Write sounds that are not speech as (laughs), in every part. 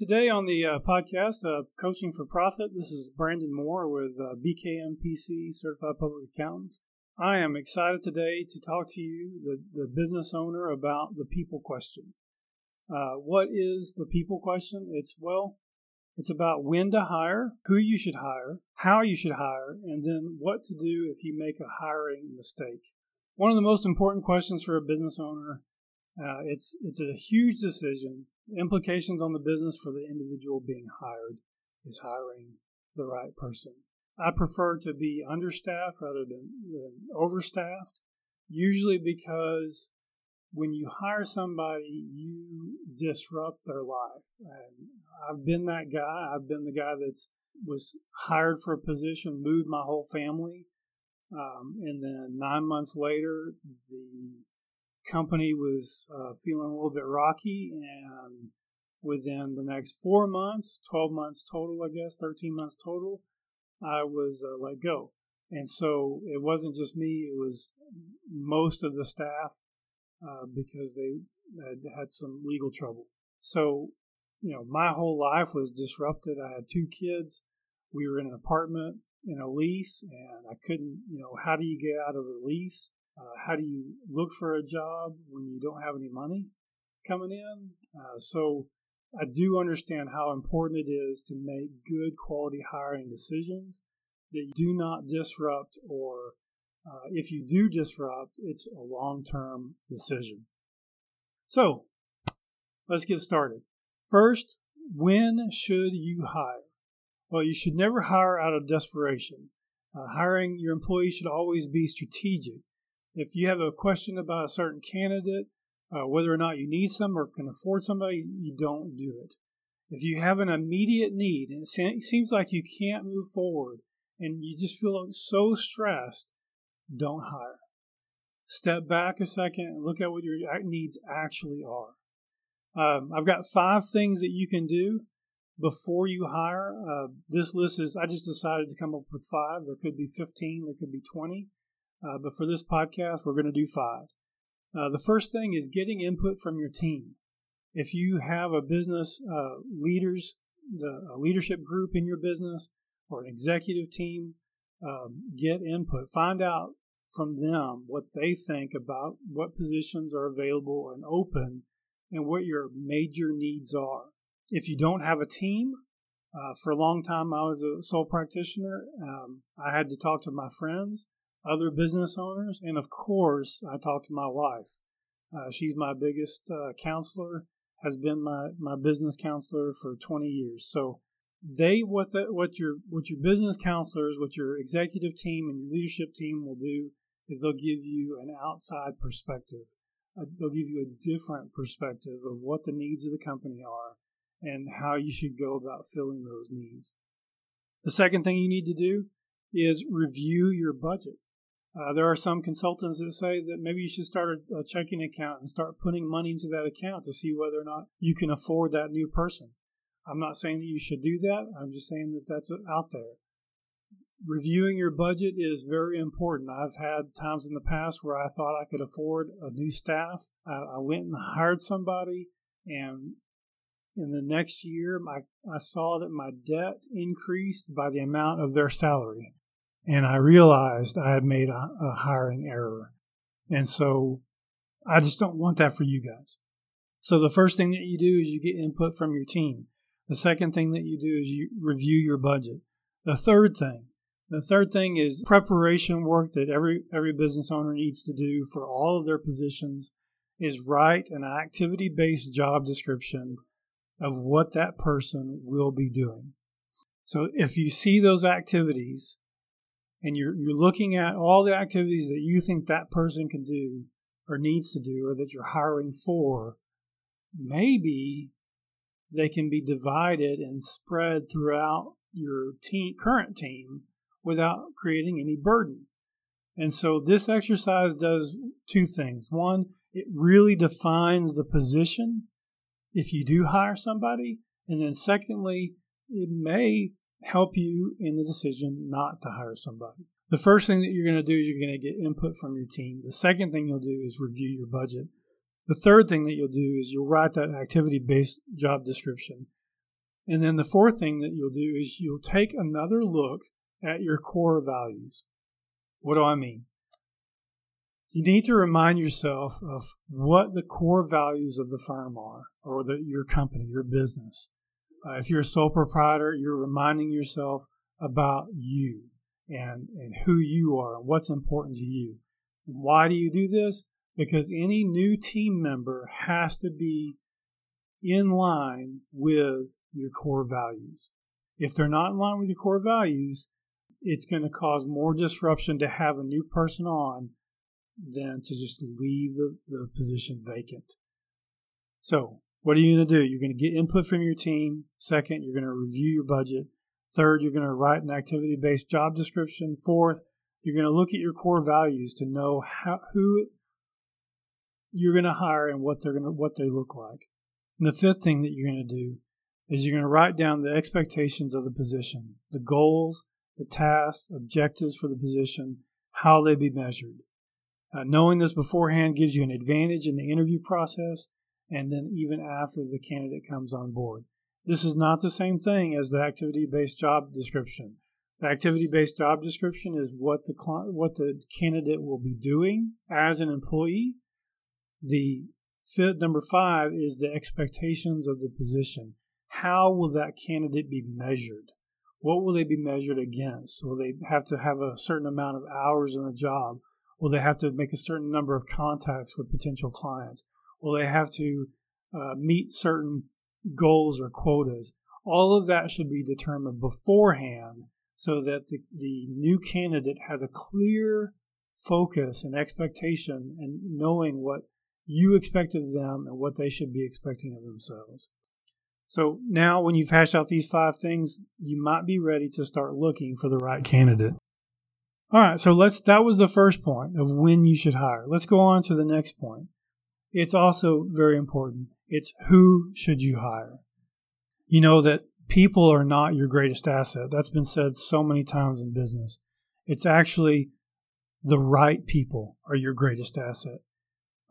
Today on the uh, podcast, uh, Coaching for Profit, this is Brandon Moore with uh, BKMPC Certified Public Accountants. I am excited today to talk to you, the, the business owner, about the people question. Uh, what is the people question? It's, well, it's about when to hire, who you should hire, how you should hire, and then what to do if you make a hiring mistake. One of the most important questions for a business owner. Uh, it's it's a huge decision implications on the business for the individual being hired is hiring the right person. I prefer to be understaffed rather than, than overstaffed, usually because when you hire somebody, you disrupt their life. And I've been that guy. I've been the guy that was hired for a position, moved my whole family, um, and then nine months later, the company was uh, feeling a little bit rocky, and within the next four months, 12 months total, I guess, 13 months total, I was uh, let go. And so it wasn't just me, it was most of the staff uh, because they had had some legal trouble. So, you know, my whole life was disrupted. I had two kids. We were in an apartment in a lease, and I couldn't, you know, how do you get out of a lease? Uh, how do you look for a job when you don't have any money coming in? Uh, so I do understand how important it is to make good quality hiring decisions that do not disrupt, or uh, if you do disrupt, it's a long term decision. So let's get started. First, when should you hire? Well, you should never hire out of desperation. Uh, hiring your employees should always be strategic. If you have a question about a certain candidate, uh, whether or not you need some or can afford somebody, you don't do it. If you have an immediate need and it seems like you can't move forward and you just feel so stressed, don't hire. Step back a second and look at what your needs actually are. Um, I've got five things that you can do before you hire. Uh, this list is, I just decided to come up with five. There could be 15, there could be 20. Uh, but for this podcast, we're going to do five. Uh, the first thing is getting input from your team. If you have a business uh, leaders, the a leadership group in your business or an executive team, um, get input. Find out from them what they think about what positions are available and open and what your major needs are. If you don't have a team, uh, for a long time I was a sole practitioner. Um, I had to talk to my friends other business owners, and of course, I talk to my wife. Uh, she's my biggest uh, counselor, has been my, my business counselor for 20 years. So they what the, what your what your business counselors, what your executive team and your leadership team will do is they'll give you an outside perspective. Uh, they'll give you a different perspective of what the needs of the company are and how you should go about filling those needs. The second thing you need to do is review your budget. Uh, there are some consultants that say that maybe you should start a, a, checking account and start putting money into that account to see whether or not you can afford that new person. I'm not saying that you should do that. I'm just saying that that's out there. Reviewing your budget is very important. I've had times in the past where I thought I could afford a new staff. I, I went and hired somebody, and in the next year, my, I saw that my debt increased by the amount of their salary and I realized I had made a, a hiring error. And so I just don't want that for you guys. So the first thing that you do is you get input from your team. The second thing that you do is you review your budget. The third thing, the third thing is preparation work that every every business owner needs to do for all of their positions is write an activity-based job description of what that person will be doing. So if you see those activities and you're you're looking at all the activities that you think that person can do or needs to do or that you're hiring for maybe they can be divided and spread throughout your team current team without creating any burden. And so this exercise does two things. One it really defines the position if you do hire somebody. And then secondly it may help you in the decision not to hire somebody. The first thing that you're going to do is you're going to get input from your team. The second thing you'll do is review your budget. The third thing that you'll do is you'll write that activity based job description. And then the fourth thing that you'll do is you'll take another look at your core values. What do I mean? You need to remind yourself of what the core values of the firm are, or the, your company, your business. Uh, if you're a sole proprietor, you're reminding yourself about you and, and who you are and what's important to you. Why do you do this? Because any new team member has to be in line with your core values. If they're not in line with your core values, it's going to cause more disruption to have a new person on than to just leave the, the position vacant. So, what are you going to do? You're going to get input from your team. Second, you're going to review your budget. Third, you're going to write an activity based job description. Fourth, you're going to look at your core values to know how, who you're going to hire and what they're going to, what they look like. And the fifth thing that you're going to do is you're going to write down the expectations of the position, the goals, the tasks, objectives for the position, how they be measured. Uh, knowing this beforehand gives you an advantage in the interview process and then even after the candidate comes on board. This is not the same thing as the activity based job description. The activity based job description is what the what the candidate will be doing as an employee. The fifth, number five is the expectations of the position. How will that candidate be measured? What will they be measured against? Will they have to have a certain amount of hours in the job? Will they have to make a certain number of contacts with potential clients? Will they have to uh, meet certain goals or quotas? All of that should be determined beforehand so that the, the new candidate has a clear focus and expectation and knowing what you expect of them and what they should be expecting of themselves. So now, when you've hashed out these five things, you might be ready to start looking for the right candidate. All right, so let's. That was the first point of when you should hire. Let's go on to the next point. It's also very important. It's who should you hire. You know that people are not your greatest asset. That's been said so many times in business. It's actually the right people are your greatest asset.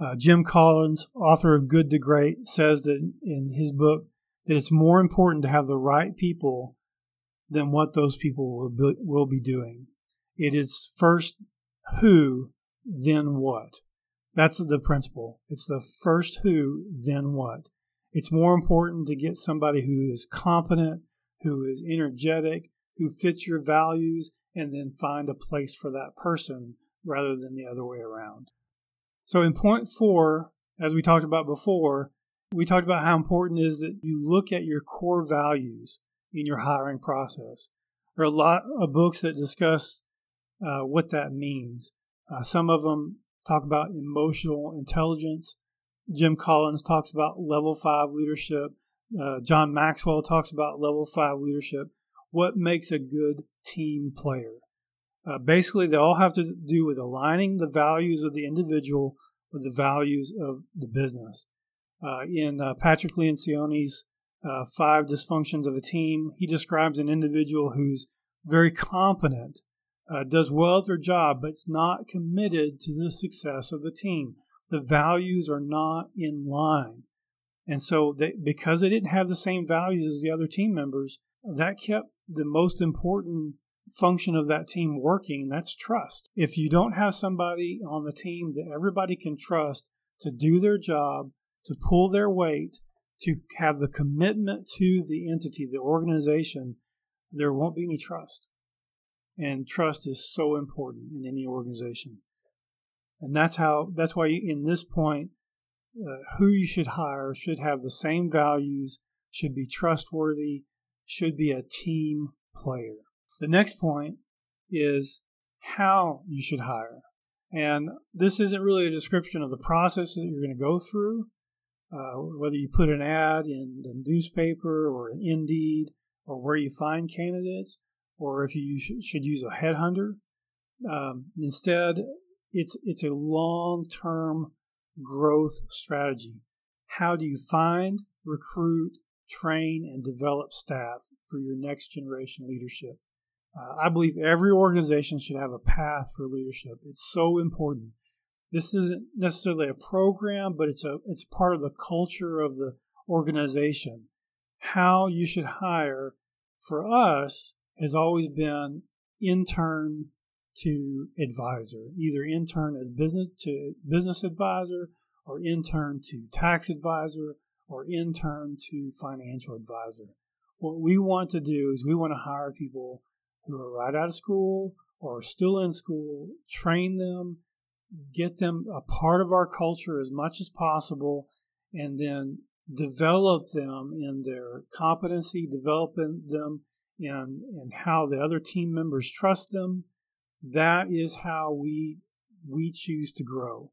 Uh, Jim Collins, author of Good to Great, says that in his book, that it's more important to have the right people than what those people will be, will be doing. It is first who, then what. That's the principle. It's the first who, then what. It's more important to get somebody who is competent, who is energetic, who fits your values, and then find a place for that person rather than the other way around. So, in point four, as we talked about before, we talked about how important it is that you look at your core values in your hiring process. There are a lot of books that discuss uh, what that means. Uh, some of them talk about emotional intelligence. Jim Collins talks about level five leadership. Uh, John Maxwell talks about level five leadership. What makes a good team player? Uh, basically, they all have to do with aligning the values of the individual with the values of the business. Uh, in uh, Patrick Lencioni's uh, Five Dysfunctions of a Team, he describes an individual who's very competent, uh, does well at their job, but it's not committed to the success of the team. The values are not in line. And so, they, because they didn't have the same values as the other team members, that kept the most important function of that team working, and that's trust. If you don't have somebody on the team that everybody can trust to do their job, to pull their weight, to have the commitment to the entity, the organization, there won't be any trust. And trust is so important in any organization. And that's how, that's why in this point, uh, who you should hire should have the same values, should be trustworthy, should be a team player. The next point is how you should hire. And this isn't really a description of the process that you're going to go through, uh, whether you put an ad in the newspaper or an Indeed or where you find candidates, or if you sh- should use a headhunter. Um, instead, it's it's a long-term growth strategy. How do you find, recruit, train, and develop staff for your next generation leadership? Uh, I believe every organization should have a path for leadership. It's so important this isn't necessarily a program, but it's a it's part of the culture of the organization. how you should hire for us has always been intern to advisor, either intern as business to business advisor or intern to tax advisor or intern to financial advisor. What we want to do is we want to hire people who are right out of school or still in school, train them, get them a part of our culture as much as possible, and then develop them in their competency, developing them in, in how the other team members trust them. That is how we we choose to grow.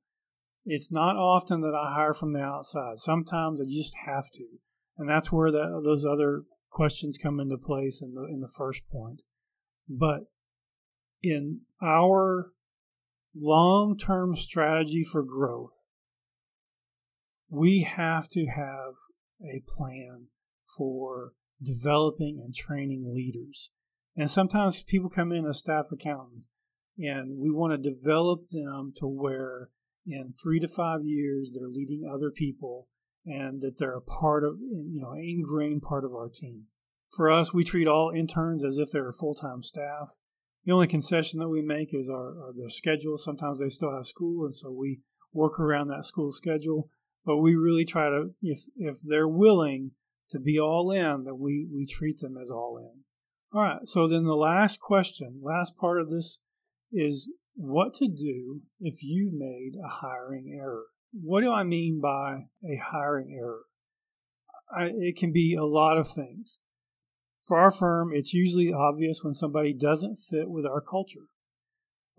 It's not often that I hire from the outside. Sometimes I just have to, and that's where that, those other questions come into place in the in the first point. But in our long-term strategy for growth, we have to have a plan for developing and training leaders. And sometimes people come in as staff accountants, and we want to develop them to where in three to five years they're leading other people and that they're a part of, you know, ingrained part of our team. For us, we treat all interns as if they're full time staff. The only concession that we make is our, our their schedule. Sometimes they still have school, and so we work around that school schedule. But we really try to, if if they're willing to be all in, then we we treat them as all in. All right. So then the last question, last part of this, is what to do if you've made a hiring error. What do I mean by a hiring error? I, it can be a lot of things. For our firm, it's usually obvious when somebody doesn't fit with our culture.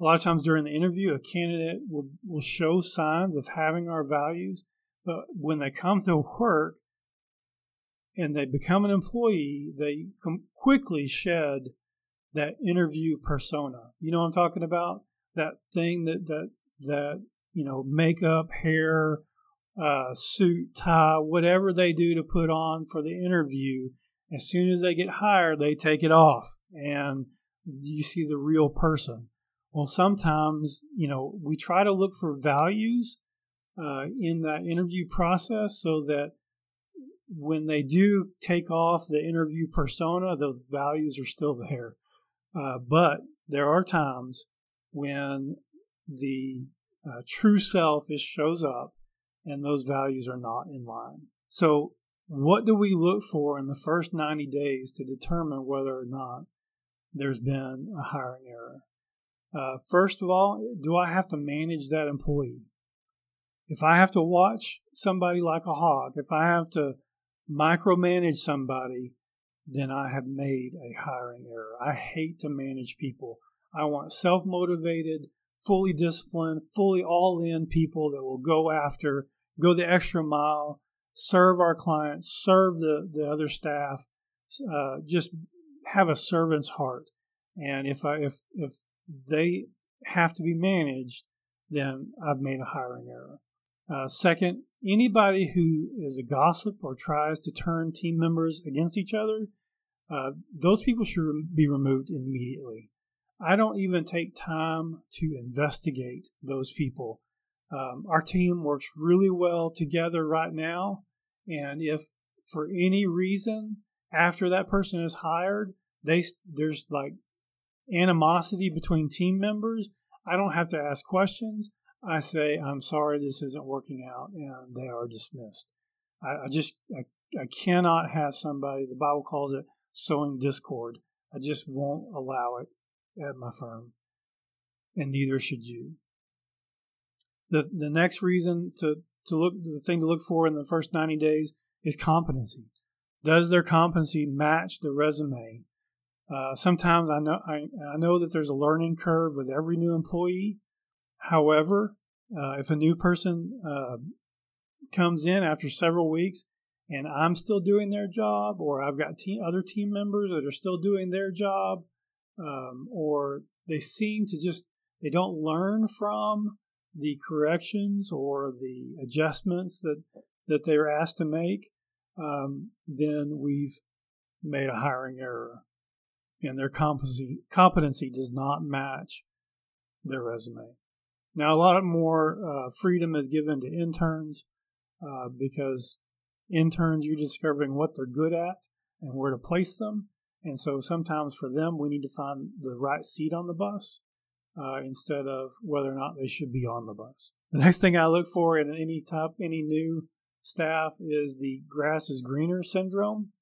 A lot of times during the interview, a candidate will, will show signs of having our values, but when they come to work and they become an employee, they quickly shed that interview persona. You know what I'm talking about? That thing that that that you know, makeup, hair, uh, suit, tie, whatever they do to put on for the interview as soon as they get hired, they take it off and you see the real person. Well, sometimes, you know, we try to look for values uh, in that interview process so that when they do take off the interview persona, those values are still there. Uh, but there are times when the uh, true self is shows up and those values are not in line. So what do we look for in the first 90 days to determine whether or not there's been a hiring error? Uh, first of all, do I have to manage that employee? If I have to watch somebody like a hawk, if I have to micromanage somebody, then I have made a hiring error. I hate to manage people. I want self motivated, fully disciplined, fully all in people that will go after, go the extra mile, serve our clients, serve the, the other staff, uh, just have a servant's heart. And if I, if, if they have to be managed, then I've made a hiring error. Uh, second, anybody who is a gossip or tries to turn team members against each other, uh, those people should be removed immediately. I don't even take time to investigate those people. Um, our team works really well together right now. And if for any reason after that person is hired, they there's like animosity between team members, I don't have to ask questions. I say, I'm sorry, this isn't working out, and they are dismissed. I, I just, I, I cannot have somebody, the Bible calls it sowing discord. I just won't allow it at my firm, and neither should you. The, the next reason to to look the thing to look for in the first 90 days is competency. Does their competency match the resume? Uh, sometimes I know I, I, know that there's a learning curve with every new employee. However, uh, if a new person uh, comes in after several weeks and I'm still doing their job, or I've got team, other team members that are still doing their job, um, or they seem to just they don't learn from the corrections or the adjustments that that they are asked to make, um, then we've made a hiring error, and their competency competency does not match their resume. Now, a lot more uh, freedom is given to interns uh, because Interns, you're discovering what they're good at and where to place them. And so sometimes for them, we need to find the right seat on the bus uh, instead of whether or not they should be on the bus. The next thing I look for in any type, any new staff is the grass is greener syndrome.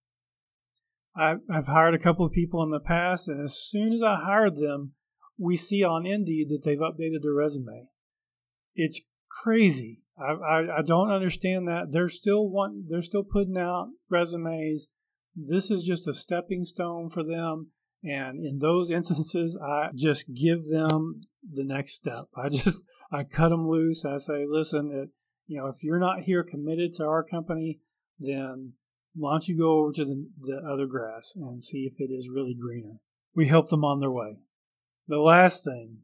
I've, I've hired a couple of people in the past, and as soon as I hired them, we see on Indeed that they've updated their resume. It's crazy. I, I, I don't understand that. They're still want, they're still putting out resumes. This is just a stepping stone for them. And in those (laughs) instances, I just give them the next step. I just I cut them loose. I say, listen, it, you know, if you're not here committed to our company, then why don't you go over to the, the other grass and see if it is really greener? We help them on their way. The last thing,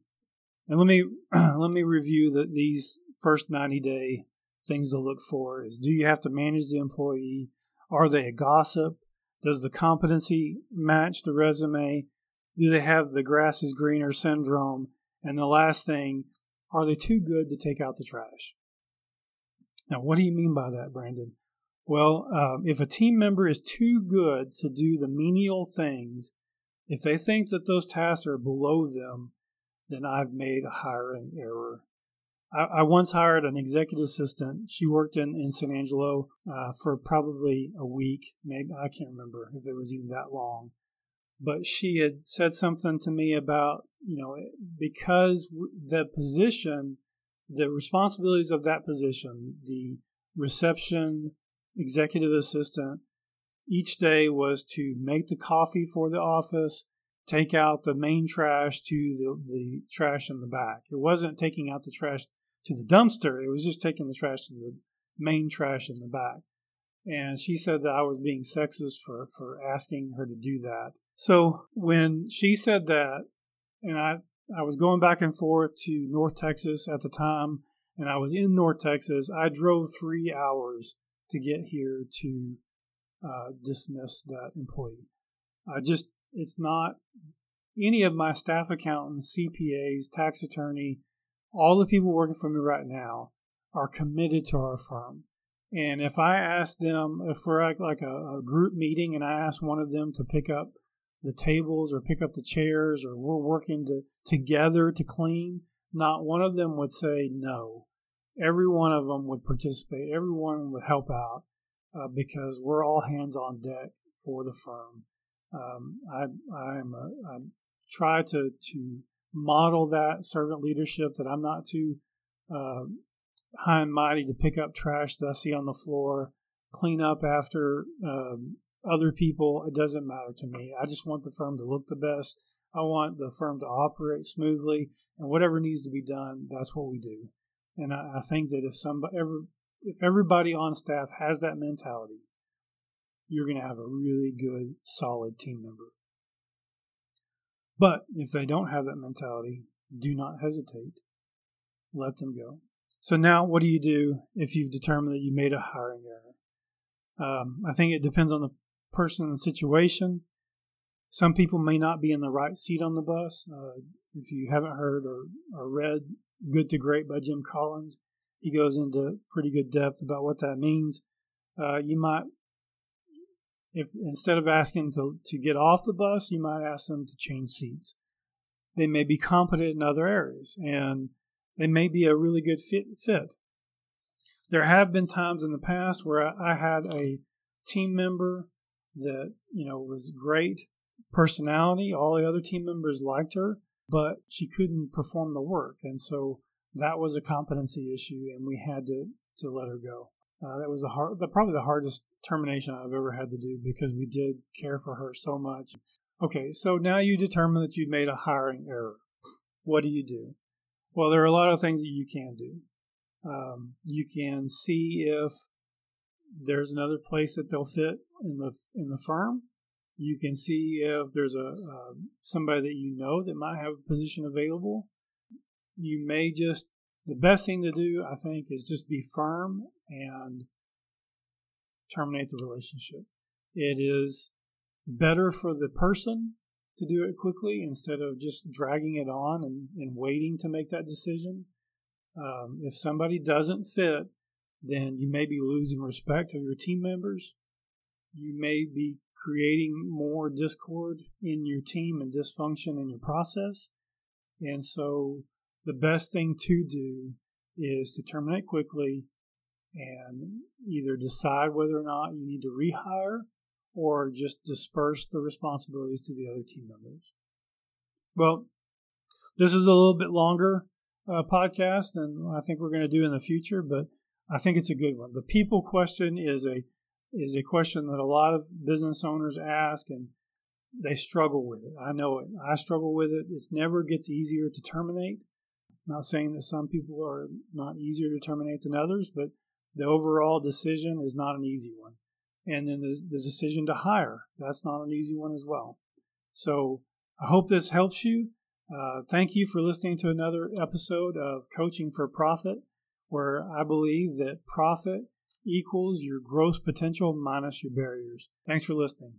and let me (clears throat) let me review the, these first 90 day things to look for is do you have to manage the employee? Are they a gossip? Does the competency match the resume? Do they have the grass is greener syndrome? And the last thing, are they too good to take out the trash? Now, what do you mean by that, Brandon? Well, um, if a team member is too good to do the menial things, if they think that those tasks are below them, then I've made a hiring error. I, I once hired an executive assistant. She worked in, in San Angelo uh, for probably a week. Maybe I can't remember if it was even that long. But she had said something to me about, you know, because the position, the responsibilities of that position, the reception, executive assistant, each day was to make the coffee for the office, take out the main trash to the, the trash in the back. It wasn't taking out the trash to the dumpster. It was just taking the trash to the main trash in the back. And she said that I was being sexist for, for asking her to do that. So when she said that, and I, I was going back and forth to North Texas at the time, and I was in North Texas, I drove three hours to get here to uh, dismiss that employee. I just, it's not any of my staff accountants, CPAs, tax attorney, all the people working for me right now are committed to our firm. And if I ask them, if we're at like a, a, group meeting and I ask one of them to pick up the tables or pick up the chairs or we're working to, together to clean, not one of them would say no. Every one of them would participate. Everyone would help out uh, because we're all hands on deck for the firm. Um, I, I'm a, I try to, to model that servant leadership that I'm not too uh, high and mighty to pick up trash that I see on the floor, clean up after um, other people. It doesn't matter to me. I just want the firm to look the best. I want the firm to operate smoothly, and whatever needs to be done, that's what we do. And I, I think that if somebody, ever, if everybody on staff has that mentality, you're going to have a really good, solid team member. But if they don't have that mentality, do not hesitate. Let them go. So now, what do you do if you've determined that you made a hiring error? Um, I think it depends on the person and the situation. Some people may not be in the right seat on the bus. Uh, if you haven't heard or, or read Good to Great by Jim Collins, he goes into pretty good depth about what that means. Uh, you might if instead of asking to, to get off the bus, you might ask them to change seats. They may be competent in other areas and they may be a really good fit. fit. There have been times in the past where I, I had a team member that, you know, was great personality. All the other team members liked her, but she couldn't perform the work. And so that was a competency issue and we had to, to let her go. Uh, that was a hard, the, probably the hardest termination I've ever had to do because we did care for her so much. Okay, so now you determine that you've made a hiring error. What do you do? Well, there are a lot of things that you can do. Um, you can see if there's another place that they'll fit in the in the firm. You can see if there's a uh, somebody that you know that might have a position available. You may just the best thing to do, I think, is just be firm and terminate the relationship. It is better for the person to do it quickly instead of just dragging it on and, and waiting to make that decision. Um, if somebody doesn't fit, then you may be losing respect of your team members. You may be creating more discord in your team and dysfunction in your process. And so the best thing to do is to terminate quickly and either decide whether or not you need to rehire or just disperse the responsibilities to the other team members. Well, this is a little bit longer uh, podcast than I think we're going to do in the future, but I think it's a good one. The people question is a is a question that a lot of business owners ask and they struggle with it. I know it. I struggle with it. It never gets easier to terminate. Not saying that some people are not easier to terminate than others, but the overall decision is not an easy one. And then the, the decision to hire, that's not an easy one as well. So I hope this helps you. Uh, thank you for listening to another episode of Coaching for Profit, where I believe that profit equals your gross potential minus your barriers. Thanks for listening.